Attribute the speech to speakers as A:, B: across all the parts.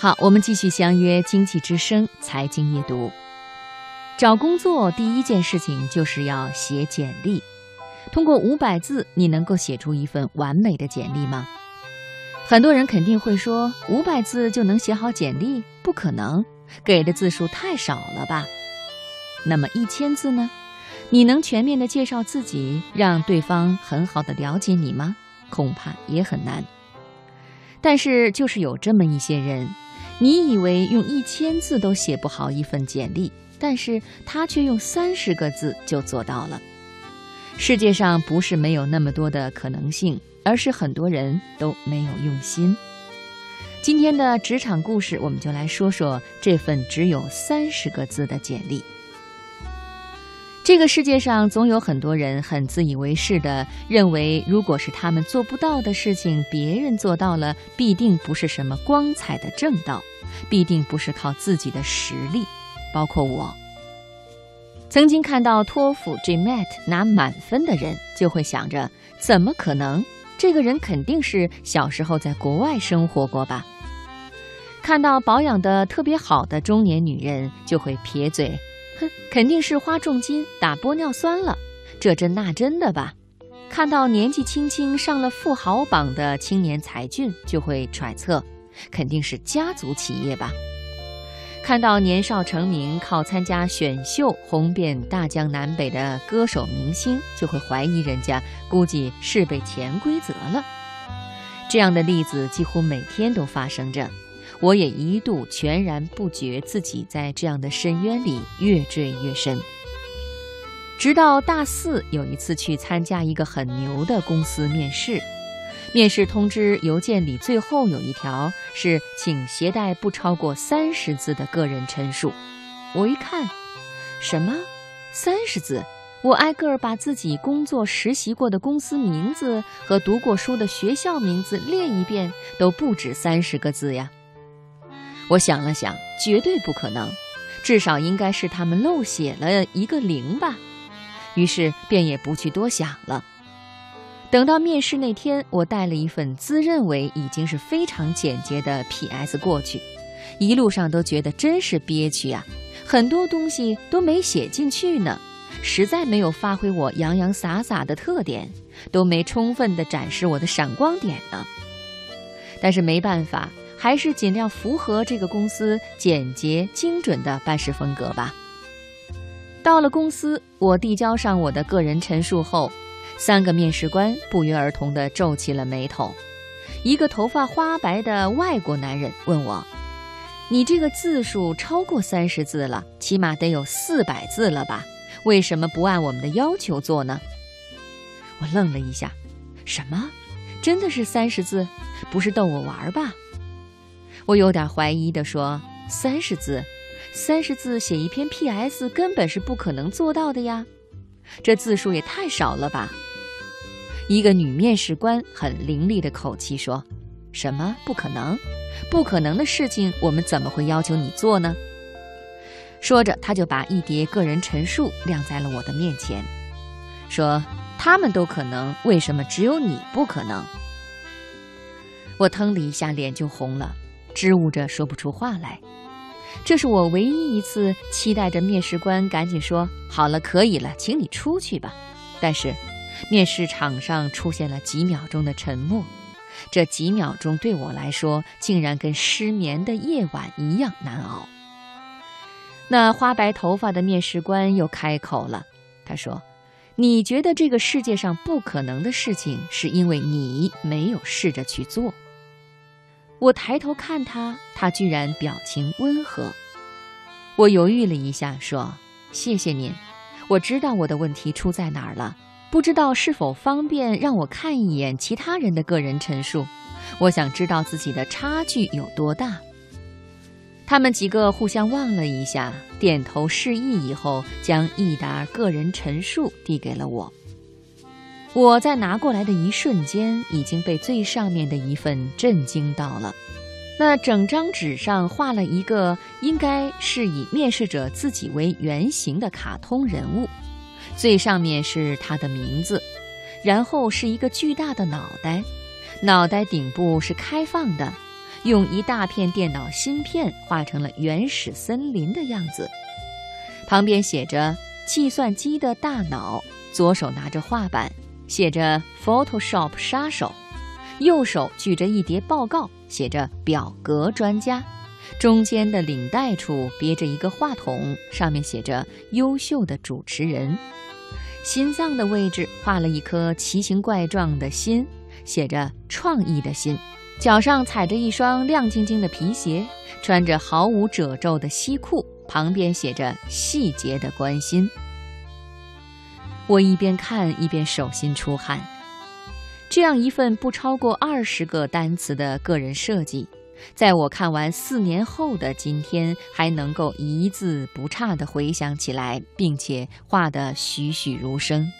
A: 好，我们继续相约《经济之声》财经夜读。找工作第一件事情就是要写简历。通过五百字，你能够写出一份完美的简历吗？很多人肯定会说，五百字就能写好简历？不可能，给的字数太少了吧？那么一千字呢？你能全面的介绍自己，让对方很好的了解你吗？恐怕也很难。但是就是有这么一些人，你以为用一千字都写不好一份简历？但是他却用三十个字就做到了。世界上不是没有那么多的可能性，而是很多人都没有用心。今天的职场故事，我们就来说说这份只有三十个字的简历。这个世界上总有很多人很自以为是的认为，如果是他们做不到的事情，别人做到了，必定不是什么光彩的正道，必定不是靠自己的实力。包括我，曾经看到托福 GMAT 拿满分的人，就会想着：怎么可能？这个人肯定是小时候在国外生活过吧？看到保养的特别好的中年女人，就会撇嘴：哼，肯定是花重金打玻尿酸了，这针那针的吧？看到年纪轻轻上了富豪榜的青年才俊，就会揣测：肯定是家族企业吧？看到年少成名、靠参加选秀红遍大江南北的歌手明星，就会怀疑人家估计是被潜规则了。这样的例子几乎每天都发生着，我也一度全然不觉自己在这样的深渊里越坠越深。直到大四有一次去参加一个很牛的公司面试。面试通知邮件里最后有一条是，请携带不超过三十字的个人陈述。我一看，什么三十字？我挨个儿把自己工作实习过的公司名字和读过书的学校名字列一遍，都不止三十个字呀！我想了想，绝对不可能，至少应该是他们漏写了一个零吧。于是便也不去多想了。等到面试那天，我带了一份自认为已经是非常简洁的 P.S. 过去，一路上都觉得真是憋屈呀，很多东西都没写进去呢，实在没有发挥我洋洋洒洒的特点，都没充分的展示我的闪光点呢。但是没办法，还是尽量符合这个公司简洁精准的办事风格吧。到了公司，我递交上我的个人陈述后。三个面试官不约而同地皱起了眉头。一个头发花白的外国男人问我：“你这个字数超过三十字了，起码得有四百字了吧？为什么不按我们的要求做呢？”我愣了一下：“什么？真的是三十字？不是逗我玩吧？”我有点怀疑地说：“三十字，三十字写一篇 P.S. 根本是不可能做到的呀，这字数也太少了吧？”一个女面试官很凌厉的口气说：“什么不可能？不可能的事情，我们怎么会要求你做呢？”说着，他就把一叠个人陈述晾在了我的面前，说：“他们都可能，为什么只有你不可能？”我腾的一下脸就红了，支吾着说不出话来。这是我唯一一次期待着面试官赶紧说：“好了，可以了，请你出去吧。”但是。面试场上出现了几秒钟的沉默，这几秒钟对我来说，竟然跟失眠的夜晚一样难熬。那花白头发的面试官又开口了，他说：“你觉得这个世界上不可能的事情，是因为你没有试着去做。”我抬头看他，他居然表情温和。我犹豫了一下，说：“谢谢您，我知道我的问题出在哪儿了。”不知道是否方便让我看一眼其他人的个人陈述？我想知道自己的差距有多大。他们几个互相望了一下，点头示意以后，将一沓个人陈述递给了我。我在拿过来的一瞬间，已经被最上面的一份震惊到了。那整张纸上画了一个应该是以面试者自己为原型的卡通人物。最上面是他的名字，然后是一个巨大的脑袋，脑袋顶部是开放的，用一大片电脑芯片画成了原始森林的样子，旁边写着“计算机的大脑”，左手拿着画板，写着 “Photoshop 杀手”，右手举着一叠报告，写着“表格专家”，中间的领带处别着一个话筒，上面写着“优秀的主持人”，心脏的位置画了一颗奇形怪状的心，写着“创意的心”。脚上踩着一双亮晶晶的皮鞋，穿着毫无褶皱的西裤，旁边写着“细节的关心”。我一边看一边手心出汗。这样一份不超过二十个单词的个人设计，在我看完四年后的今天，还能够一字不差地回想起来，并且画得栩栩如生。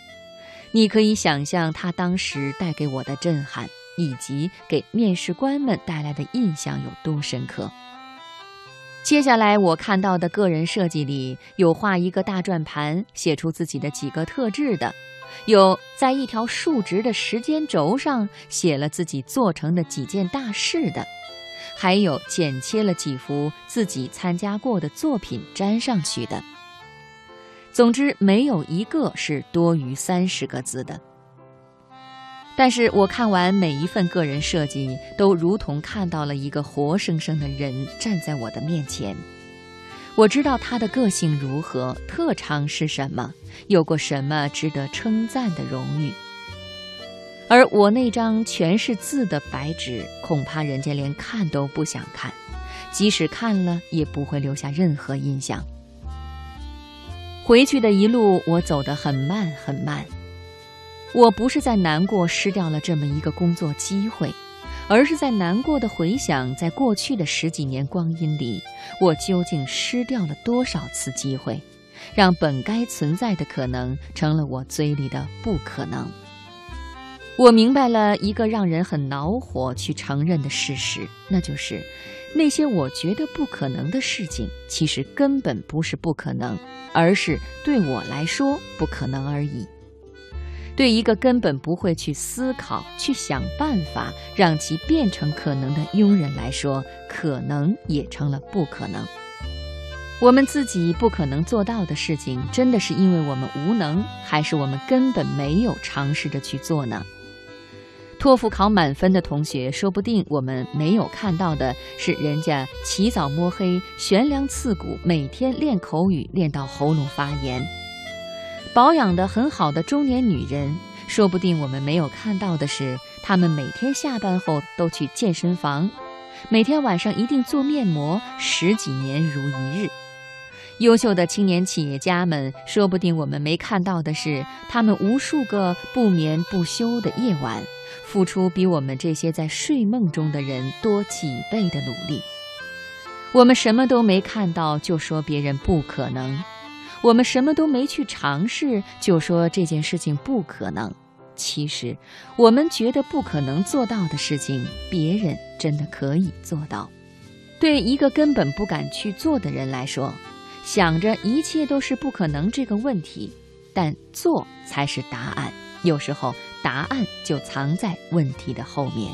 A: 你可以想象他当时带给我的震撼。以及给面试官们带来的印象有多深刻？接下来我看到的个人设计里有画一个大转盘，写出自己的几个特质的；有在一条竖直的时间轴上写了自己做成的几件大事的；还有剪切了几幅自己参加过的作品粘上去的。总之，没有一个是多于三十个字的。但是我看完每一份个人设计，都如同看到了一个活生生的人站在我的面前。我知道他的个性如何，特长是什么，有过什么值得称赞的荣誉。而我那张全是字的白纸，恐怕人家连看都不想看，即使看了，也不会留下任何印象。回去的一路，我走得很慢很慢。我不是在难过失掉了这么一个工作机会，而是在难过的回想，在过去的十几年光阴里，我究竟失掉了多少次机会，让本该存在的可能成了我嘴里的不可能。我明白了一个让人很恼火去承认的事实，那就是那些我觉得不可能的事情，其实根本不是不可能，而是对我来说不可能而已。对一个根本不会去思考、去想办法让其变成可能的庸人来说，可能也成了不可能。我们自己不可能做到的事情，真的是因为我们无能，还是我们根本没有尝试着去做呢？托福考满分的同学，说不定我们没有看到的是，人家起早摸黑、悬梁刺股，每天练口语，练到喉咙发炎。保养的很好的中年女人，说不定我们没有看到的是，她们每天下班后都去健身房，每天晚上一定做面膜，十几年如一日。优秀的青年企业家们，说不定我们没看到的是，他们无数个不眠不休的夜晚，付出比我们这些在睡梦中的人多几倍的努力。我们什么都没看到，就说别人不可能。我们什么都没去尝试，就说这件事情不可能。其实，我们觉得不可能做到的事情，别人真的可以做到。对一个根本不敢去做的人来说，想着一切都是不可能这个问题，但做才是答案。有时候，答案就藏在问题的后面。